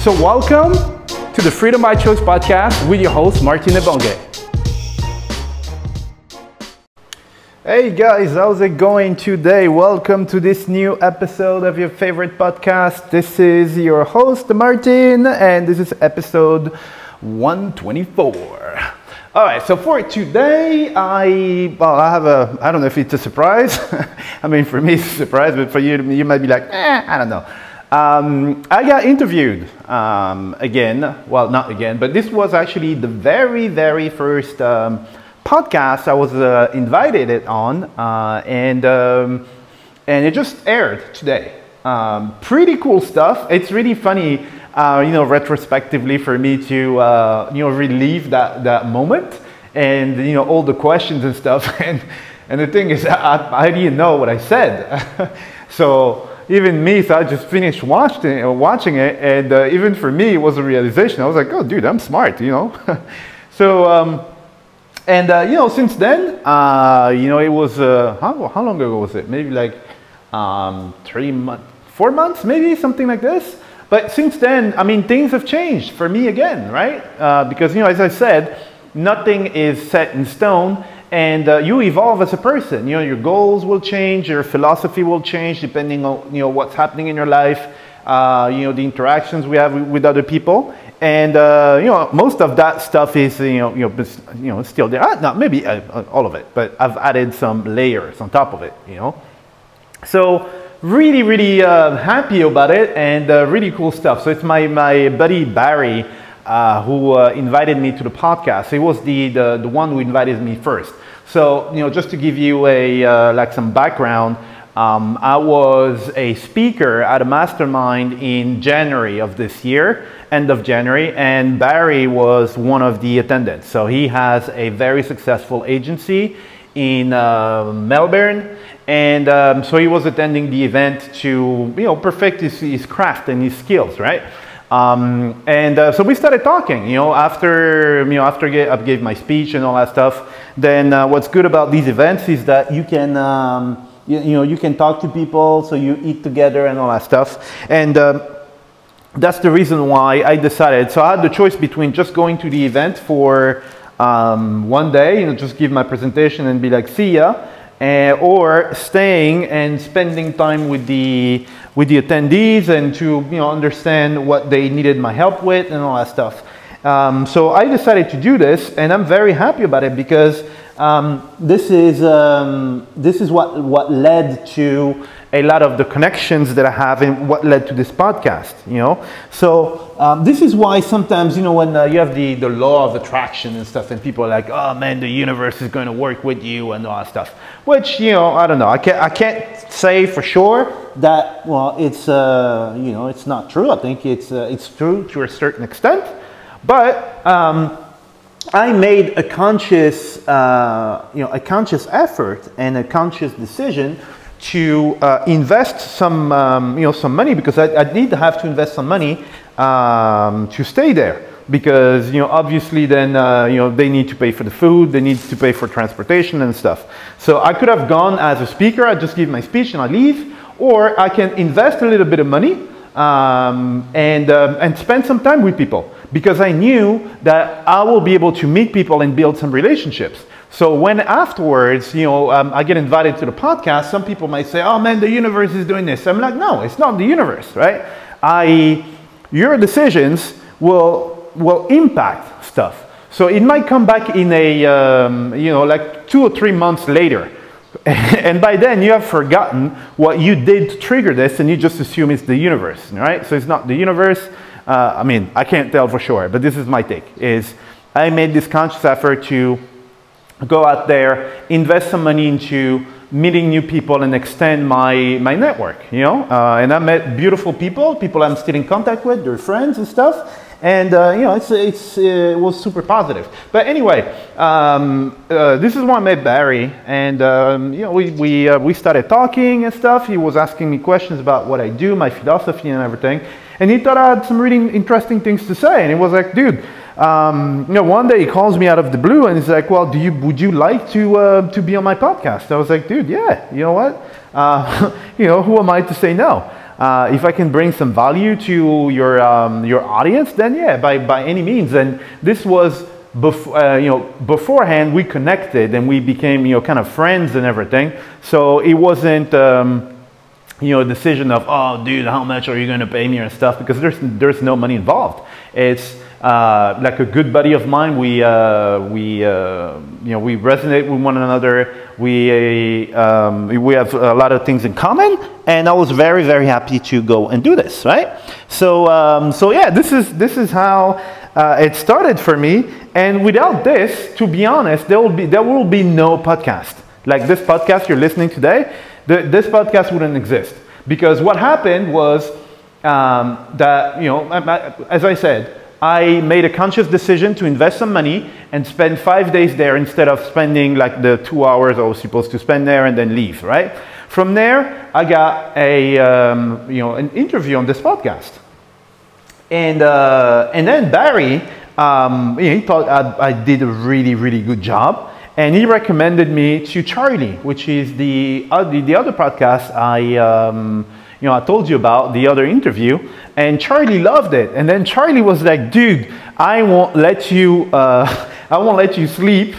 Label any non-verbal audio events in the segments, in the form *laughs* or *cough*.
So welcome to the Freedom by Choice podcast with your host, Martin Ebonge. Hey guys, how's it going today? Welcome to this new episode of your favorite podcast. This is your host, Martin, and this is episode 124. All right, so for today, I well, I have a I don't know if it's a surprise. *laughs* I mean, for me, it's a surprise, but for you, you might be like, eh, I don't know. Um, I got interviewed um, again. Well, not again, but this was actually the very, very first. Um, podcast I was uh, invited on, uh, and um, and it just aired today. Um, pretty cool stuff. It's really funny, uh, you know, retrospectively for me to uh, you know relive that that moment and you know all the questions and stuff. *laughs* And and the thing is, I, I didn't know what I said, *laughs* so even me, so I just finished watching, watching it, and uh, even for me, it was a realization. I was like, oh, dude, I'm smart, you know. *laughs* so um, and uh, you know, since then, uh, you know, it was uh, how, how long ago was it? Maybe like um, three months, four months, maybe something like this. But since then, I mean, things have changed for me again, right? Uh, because you know, as I said, nothing is set in stone, and uh, you evolve as a person. You know, your goals will change, your philosophy will change depending on you know what's happening in your life. Uh, you know, the interactions we have with other people, and uh, you know, most of that stuff is you know, you know, you know still there. Ah, not maybe uh, uh, all of it, but I've added some layers on top of it. You know, so really, really uh, happy about it, and really cool stuff. So it's my my buddy Barry uh, who invited me to the podcast. He was the, the the one who invited me first. So you know, just to give you a like some background. Um, I was a speaker at a mastermind in January of this year, end of January, and Barry was one of the attendants. So he has a very successful agency in uh, Melbourne, and um, so he was attending the event to you know perfect his, his craft and his skills, right? Um, and uh, so we started talking, you know, after, you know, after I gave my speech and all that stuff. Then uh, what's good about these events is that you can, um, you, you, know, you can talk to people, so you eat together and all that stuff. And um, that's the reason why I decided. So I had the choice between just going to the event for um, one day, you know, just give my presentation and be like, see ya, uh, or staying and spending time with the with the attendees and to you know understand what they needed my help with and all that stuff. Um, so I decided to do this, and I'm very happy about it because um, this is um, this is what what led to a lot of the connections that I have and what led to this podcast. You know, so um, this is why sometimes you know when uh, you have the the law of attraction and stuff, and people are like, oh man, the universe is going to work with you and all that stuff. Which you know, I don't know. I can't I can't say for sure that well, it's uh, you know, it's not true. I think it's uh, it's true to a certain extent, but. I made a conscious, uh, you know, a conscious effort and a conscious decision to uh, invest some, um, you know, some money because I, I need to have to invest some money um, to stay there because you know obviously then uh, you know they need to pay for the food they need to pay for transportation and stuff. So i could have gone as a speaker i just give my speech and i leave or i can invest a little bit of money um, and, um, and spend some time with people because I knew that I will be able to meet people and build some relationships. So when afterwards, you know, um, I get invited to the podcast, some people might say, "Oh man, the universe is doing this." I'm like, "No, it's not the universe, right?" I your decisions will, will impact stuff. So it might come back in a, um, you know, like two or three months later. *laughs* and by then you have forgotten what you did to trigger this and you just assume it's the universe, right? So it's not the universe. Uh, I mean, I can't tell for sure, but this is my take, is I made this conscious effort to go out there, invest some money into meeting new people and extend my, my network, you know? Uh, and I met beautiful people, people I'm still in contact with, they're friends and stuff. And, uh, you know, it's, it's, it was super positive. But anyway, um, uh, this is when I met Barry. And, um, you know, we, we, uh, we started talking and stuff. He was asking me questions about what I do, my philosophy and everything. And he thought I had some really interesting things to say. And he was like, dude, um, you know, one day he calls me out of the blue and he's like, "Well, do you would you like to uh, to be on my podcast?" I was like, "Dude, yeah. You know what? Uh, *laughs* you know, who am I to say no? Uh, if I can bring some value to your um, your audience, then yeah, by by any means." And this was before uh, you know beforehand we connected and we became you know kind of friends and everything. So it wasn't. Um, you know, decision of, oh, dude, how much are you going to pay me and stuff? Because there's there's no money involved. It's uh, like a good buddy of mine. We, uh, we, uh, you know, we resonate with one another. We, um, we have a lot of things in common, and I was very, very happy to go and do this, right? So, um, so yeah, this is this is how uh, it started for me. And without this, to be honest, there will be there will be no podcast like this podcast you're listening today. This podcast wouldn't exist because what happened was um, that you know, as I said I made a conscious decision to invest some money and spend five days there instead of spending like the two hours I was supposed to spend there and then leave, right? From there, I got a, um, you know, an interview on this podcast. And, uh, and then Barry, um, he thought I, I did a really, really good job. And he recommended me to Charlie, which is the, uh, the, the, other podcast I, um, you know, I told you about the other interview, and Charlie loved it. And then Charlie was like, dude, I won't let you, uh, *laughs* I won't let you sleep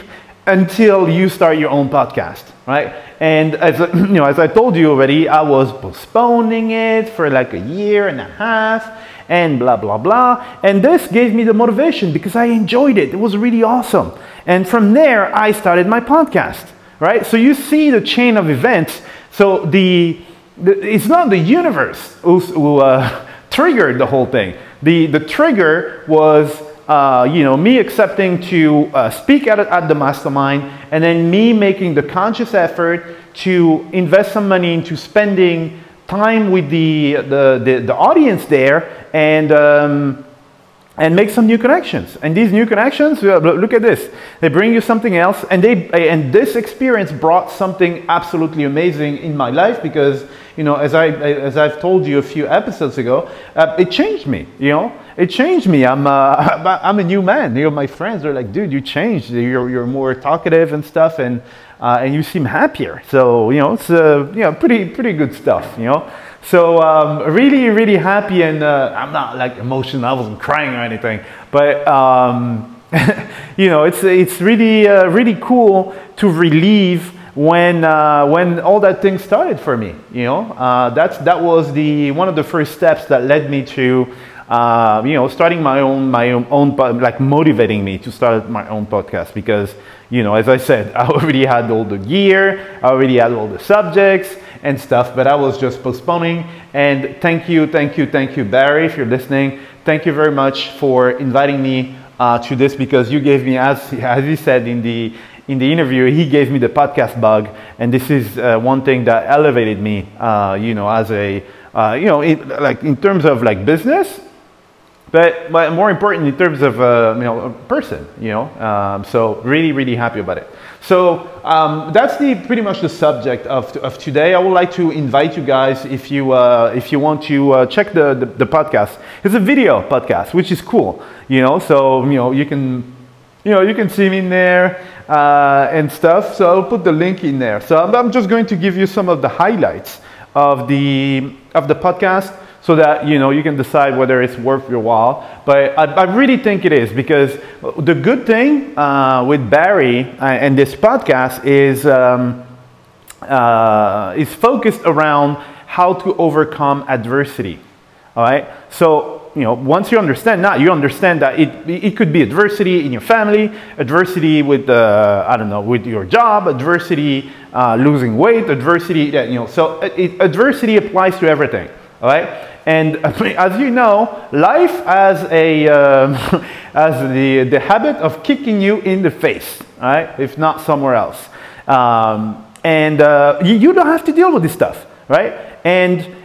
until you start your own podcast, right? And as *clears throat* you know, as I told you already, I was postponing it for like a year and a half, and blah blah blah. And this gave me the motivation because I enjoyed it. It was really awesome. And from there, I started my podcast, right? So you see the chain of events. So the it's not the universe who, who uh, *laughs* triggered the whole thing. The, the trigger was, uh, you know, me accepting to uh, speak at, at the mastermind and then me making the conscious effort to invest some money into spending time with the, the, the, the audience there and, um, and make some new connections. And these new connections, look at this. They bring you something else. And, they, and this experience brought something absolutely amazing in my life because you know, as, I, as I've told you a few episodes ago, uh, it changed me, you know, it changed me. I'm, uh, *laughs* I'm a new man. You know, my friends are like, dude, you changed. You're, you're more talkative and stuff, and, uh, and you seem happier. So, you know, it's, uh, you know, pretty, pretty good stuff, you know. So um, really, really happy, and uh, I'm not like emotional. I wasn't crying or anything, but um, *laughs* you know, it's it's really uh, really cool to relieve when, uh, when all that thing started for me, you know, uh, that's, that was the, one of the first steps that led me to, uh, you know, starting my own, my own, like motivating me to start my own podcast because, you know, as I said, *laughs* I already had all the gear, I already had all the subjects and stuff, but I was just postponing. And thank you, thank you, thank you, Barry, if you're listening. Thank you very much for inviting me uh, to this because you gave me, as, *laughs* as he said in the in the interview, he gave me the podcast bug, and this is uh, one thing that elevated me, uh, you know, as a, uh, you know, in, like in terms of like business, but, but more important in terms of, uh, you know, a person, you know. Um, so really, really happy about it. So um, that's the pretty much the subject of, of today. I would like to invite you guys if you uh, if you want to uh, check the, the, the podcast. It's a video podcast, which is cool, you know. So you know you can you know you can see me in there uh, and stuff. So I'll put the link in there. So I'm, I'm, just going to give you some of the highlights of the, of the podcast so that you know you can decide whether it's worth your while. But I, I really think it is because the good thing uh, with Barry uh, and this podcast is um, uh, is focused around how to overcome adversity. All right. So you know, once you understand that, you understand that it, it could be adversity in your family, adversity with, uh, I don't know, with your job, adversity uh, losing weight, adversity, that you know, so it, adversity applies to everything, all right? And *laughs* as you know, life has, a, um, *laughs* has the, the habit of kicking you in the face, right? If not somewhere else. Um, and uh, you, you, don't have to deal with this stuff, right? And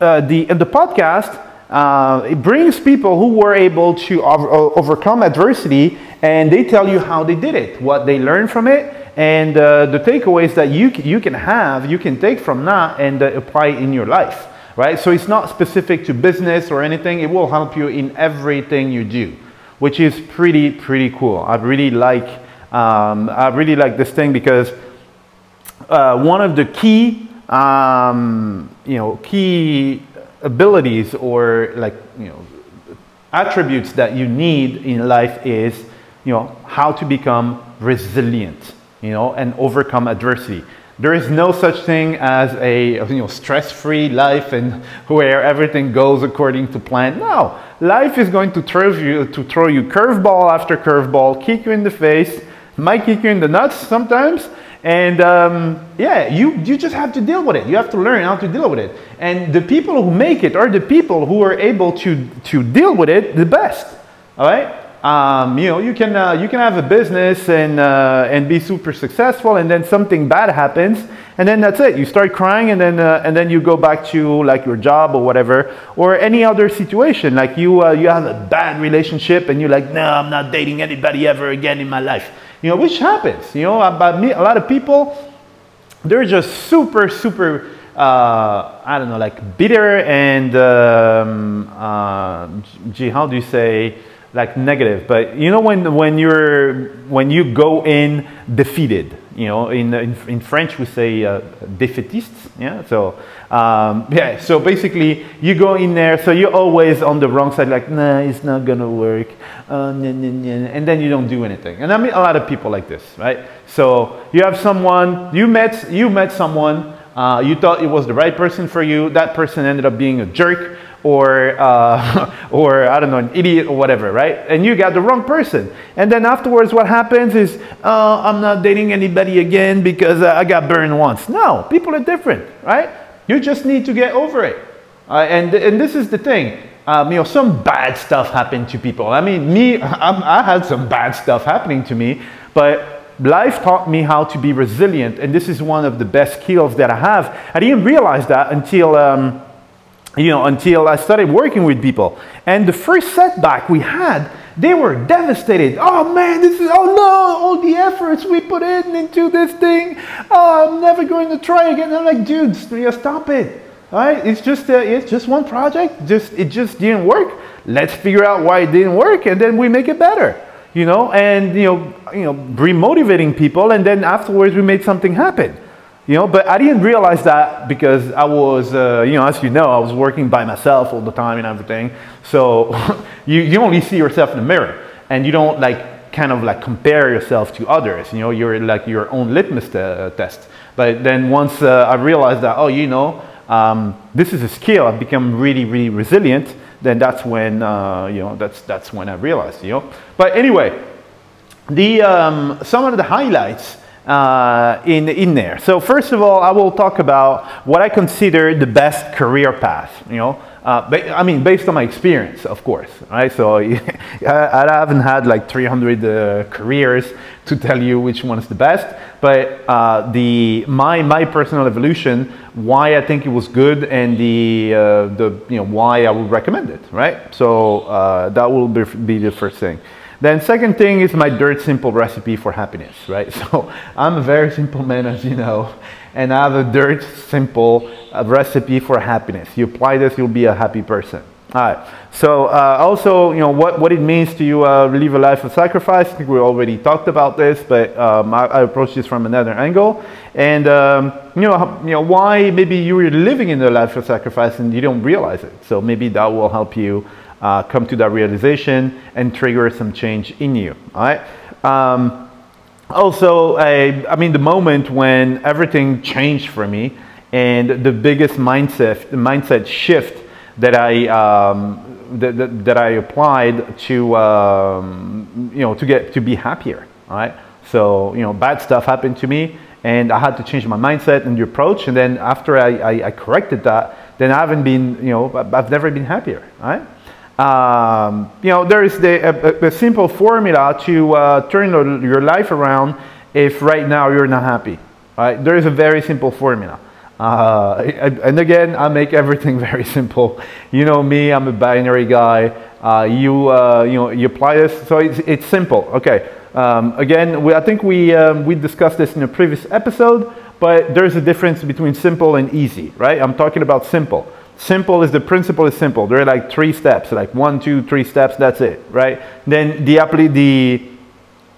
uh, the, the podcast, uh, it brings people who were able to over, overcome adversity and they tell you how they did it, what they learned from it, and uh, the takeaways that you, you can have, you can take from that and uh, apply in your life right? So it's not specific to business or anything. It will help you in everything you do, which is pretty, pretty cool. I really like, um, I really like this thing because uh, one of the key, um, you know, key abilities or like, you know, attributes that you need in life is, you know, how to become resilient, you know, and overcome adversity. There is no such thing as a you know, stress-free life and where everything goes according to plan. No, life is going to throw you to throw you curveball after curveball, kick you in the face, might kick you in the nuts sometimes, and um, yeah, you you just have to deal with it. You have to learn how to deal with it. And the people who make it are the people who are able to to deal with it the best. All right. Um, you know, you can, uh, you can have a business and, uh, and be super successful and then something bad happens and then that's it. You start crying and then, uh, and then you go back to like your job or whatever or any other situation. Like you, uh, you have a bad relationship and you're like, no, I'm not dating anybody ever again in my life. You know, which happens, you know, about me, a lot of people, they're just super, super, uh, I don't know, like bitter and, um, uh, gee, how do you say, like negative. But you know when when you're when you go in defeated you know in in, in french we say uh, yeah? So um, yeah so basically you go in there so you're always on the wrong side like nah it's not gonna work. Uh, nah, nah, nah, and then you don't do anything. And i mean a lot of people like this right? So you have someone you met you met someone uh, you thought it was the right person for you. That person ended up being a jerk or, uh, *laughs* or I don't know, an idiot or whatever, right? And you got the wrong person. And then afterwards, what happens is, oh, I'm not dating anybody again because uh, I got burned once. No, people are different, right? You just need to get over it. Uh, and, and this is the thing. Um, you know, some bad stuff happened to people. I mean, me, *laughs* I'm, I had some bad stuff happening to me, but life taught me how to be resilient. And this is one of the best skills that I have. I didn't realize that until, um, you know, until I started working with people. And the first setback we had, they were devastated. Oh man, this is, oh no, all the efforts we put in into this thing. Oh, I'm never going to try again. I'm like, dude, stop it. Right, it's just, uh, it's just one project. Just, it just didn't work. Let's figure out why it didn't work and then we make it better. You know, and you know, you know, remotivating people, and then afterwards we made something happen. You know, but I didn't realize that because I was, uh, you know, as you know, I was working by myself all the time and everything. So *laughs* you, you only see yourself in the mirror and you don't like kind of like compare yourself to others. You know, you're like your own litmus uh, test. But then once uh, I realized that, oh, you know, um, this is a skill, I've become really, really resilient, then that's when, uh, you know, that's, that's when I realized, you know. But anyway, the, um, some of the highlights uh, in, in there. So first of all, I will talk about what I consider the best career path, you know. Uh, I mean, based on my experience, of course, right? So *laughs* I, haven't had like 300 uh, careers to tell you which one is the best, but uh, the my my personal evolution, why I think it was good, and the uh, the you know why I would recommend it, right? So uh, that will be, be the first thing. Then second thing is my dirt simple recipe for happiness, right? *laughs* So I'm a very simple man, as you know, and I have a dirt simple uh, recipe for happiness. You apply this, you'll be a happy person. All right. So uh, also, you know, what, what it means to you uh, live a life of sacrifice. I think we already talked about this, but um, I, I approach this from another angle. And um, you know, you know, why maybe you're living in a life of sacrifice and you don't realize it. So maybe that will help you uh, come to that realization and trigger some change in you. All right. Um, also, I, I mean, the moment when everything changed for me and the biggest mindset, mindset shift that I um, that, that, that I applied to um, you know to get to be happier. All right. So you know, bad stuff happened to me, and I had to change my mindset and the approach. And then after I, I, I corrected that, then I haven't been you know I've never been happier. All right. Um, you know, there is the, a, a, simple formula to uh, turn your life around if right now you're not happy. Right? There is a very simple formula. Uh, and again, I make everything *laughs* very simple. You know me, I'm a binary guy. Uh, you, uh, you know, you apply this, so it's, it's simple. Okay. Um, again, we, I think we, um, we discussed this in a previous episode, but there's a difference between simple and easy, right? I'm talking about simple. Simple is the principle is simple. There are like three steps, like one, two, three steps. That's it, right? Then the apply the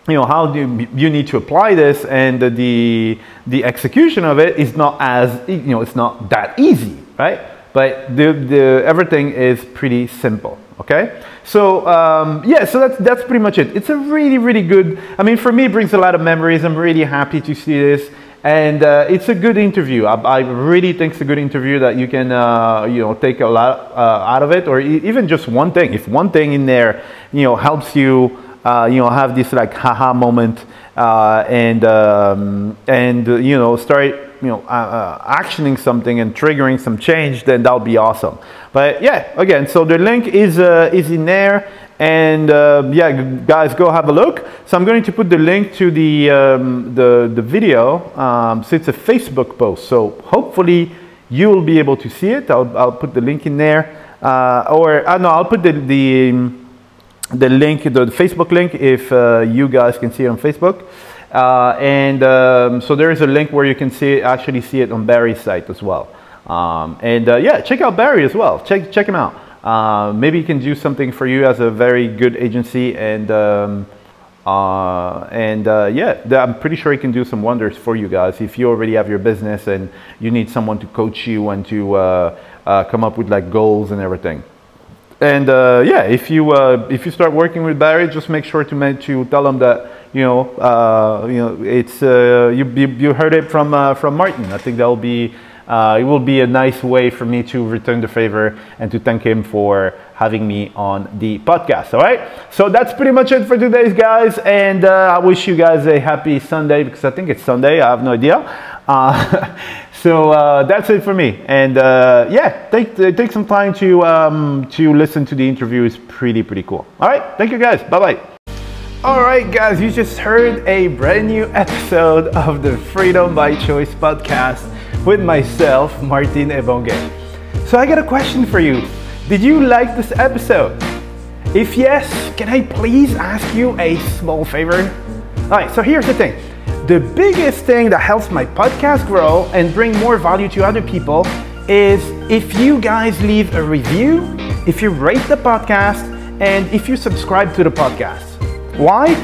you know how do you, you need to apply this and the, the execution of it is not as you know it's not that easy, right? But the, the everything is pretty simple. Okay, so um, yeah, so that's that's pretty much it. It's a really really good. I mean, for me, it brings a lot of memories. I'm really happy to see this and uh, it's a good interview. I, I, really think it's a good interview that you can, uh, you know, take a lot uh, out of it, or even just one thing. If one thing in there, you know, helps you, uh, you know, have this like haha moment, uh, and um, and you know, start, you know, uh, actioning something and triggering some change, then that'll be awesome. But yeah, again, so the link is is in there, and uh, yeah, guys, go have a look. So I'm going to put the link to the, um, the, the video. Um, so it's a Facebook post. So hopefully you will be able to see it. I'll, I'll put the link in there. Uh, or, uh, no, I'll put the, the, the link, the, Facebook link, if uh, you guys can see it on Facebook. Uh, and um, so there is a link where you can see actually see it on Barry's site as well. Um, and uh, yeah, check out Barry as well. Check, check him out. Uh, maybe can do something for you as a very good agency and um, uh, and uh, yeah, I'm pretty sure he can do some wonders for you guys if you already have your business and you need someone to coach you and to uh, uh, come up with like goals and everything. And uh, yeah, if you if you start working with Barry, just make sure to to tell him that you know you know it's you, you heard it from from Martin. I think that will be uh, it will be a nice way for me to return the favor and to thank him for having me on the podcast. All right. So that's pretty much it for today's guys. And uh, I wish you guys a happy Sunday because I think it's Sunday. I have no idea. Uh, *laughs* so uh, that's it for me. And uh, yeah, take, take some time to, um, to listen to the interview. It's pretty, pretty cool. All right. Thank you guys. Bye bye. Alright, guys, you just heard a brand new *laughs* episode of the Freedom by Choice podcast with myself, Martin Ebonge. So I got a question for you. Did you like this episode? If yes, can I please ask you a small favor? Alright, so here's the thing. The biggest thing that helps my podcast grow and bring more value to other people is if you guys leave a review, if you rate the podcast, and if you subscribe to the podcast. Why?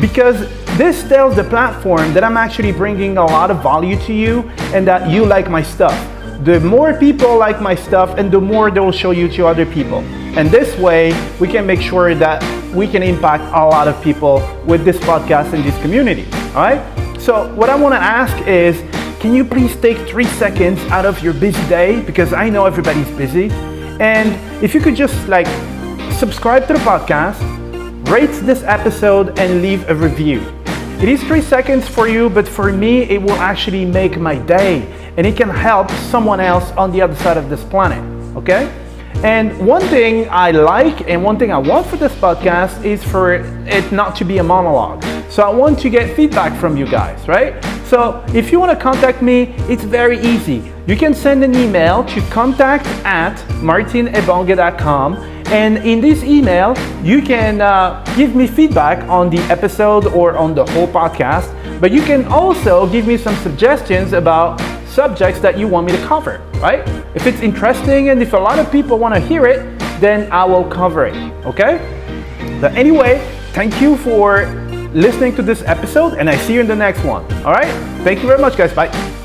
Because this tells the platform that I'm actually bringing a lot of value to you and that you like my stuff. The more people like my stuff and the more they will show you to other people. And this way, we can make sure that we can impact a lot of people with this podcast and this community. All right? So, what I want to ask is can you please take three seconds out of your busy day? Because I know everybody's busy. And if you could just like subscribe to the podcast, rate this episode, and leave a review. It is three seconds for you, but for me, it will actually make my day and it can help someone else on the other side of this planet. Okay? And one thing I like and one thing I want for this podcast is for it not to be a monologue. So I want to get feedback from you guys, right? So if you want to contact me, it's very easy. You can send an email to contact at martinebonge.com and in this email, you can uh, give me feedback on the episode or on the whole podcast, but you can also give me some suggestions about subjects that you want me to cover, right? If it's interesting and if a lot of people want to hear it, then I will cover it, okay? But anyway, thank you for listening to this episode and I see you in the next one, all right? Thank you very much, guys. Bye.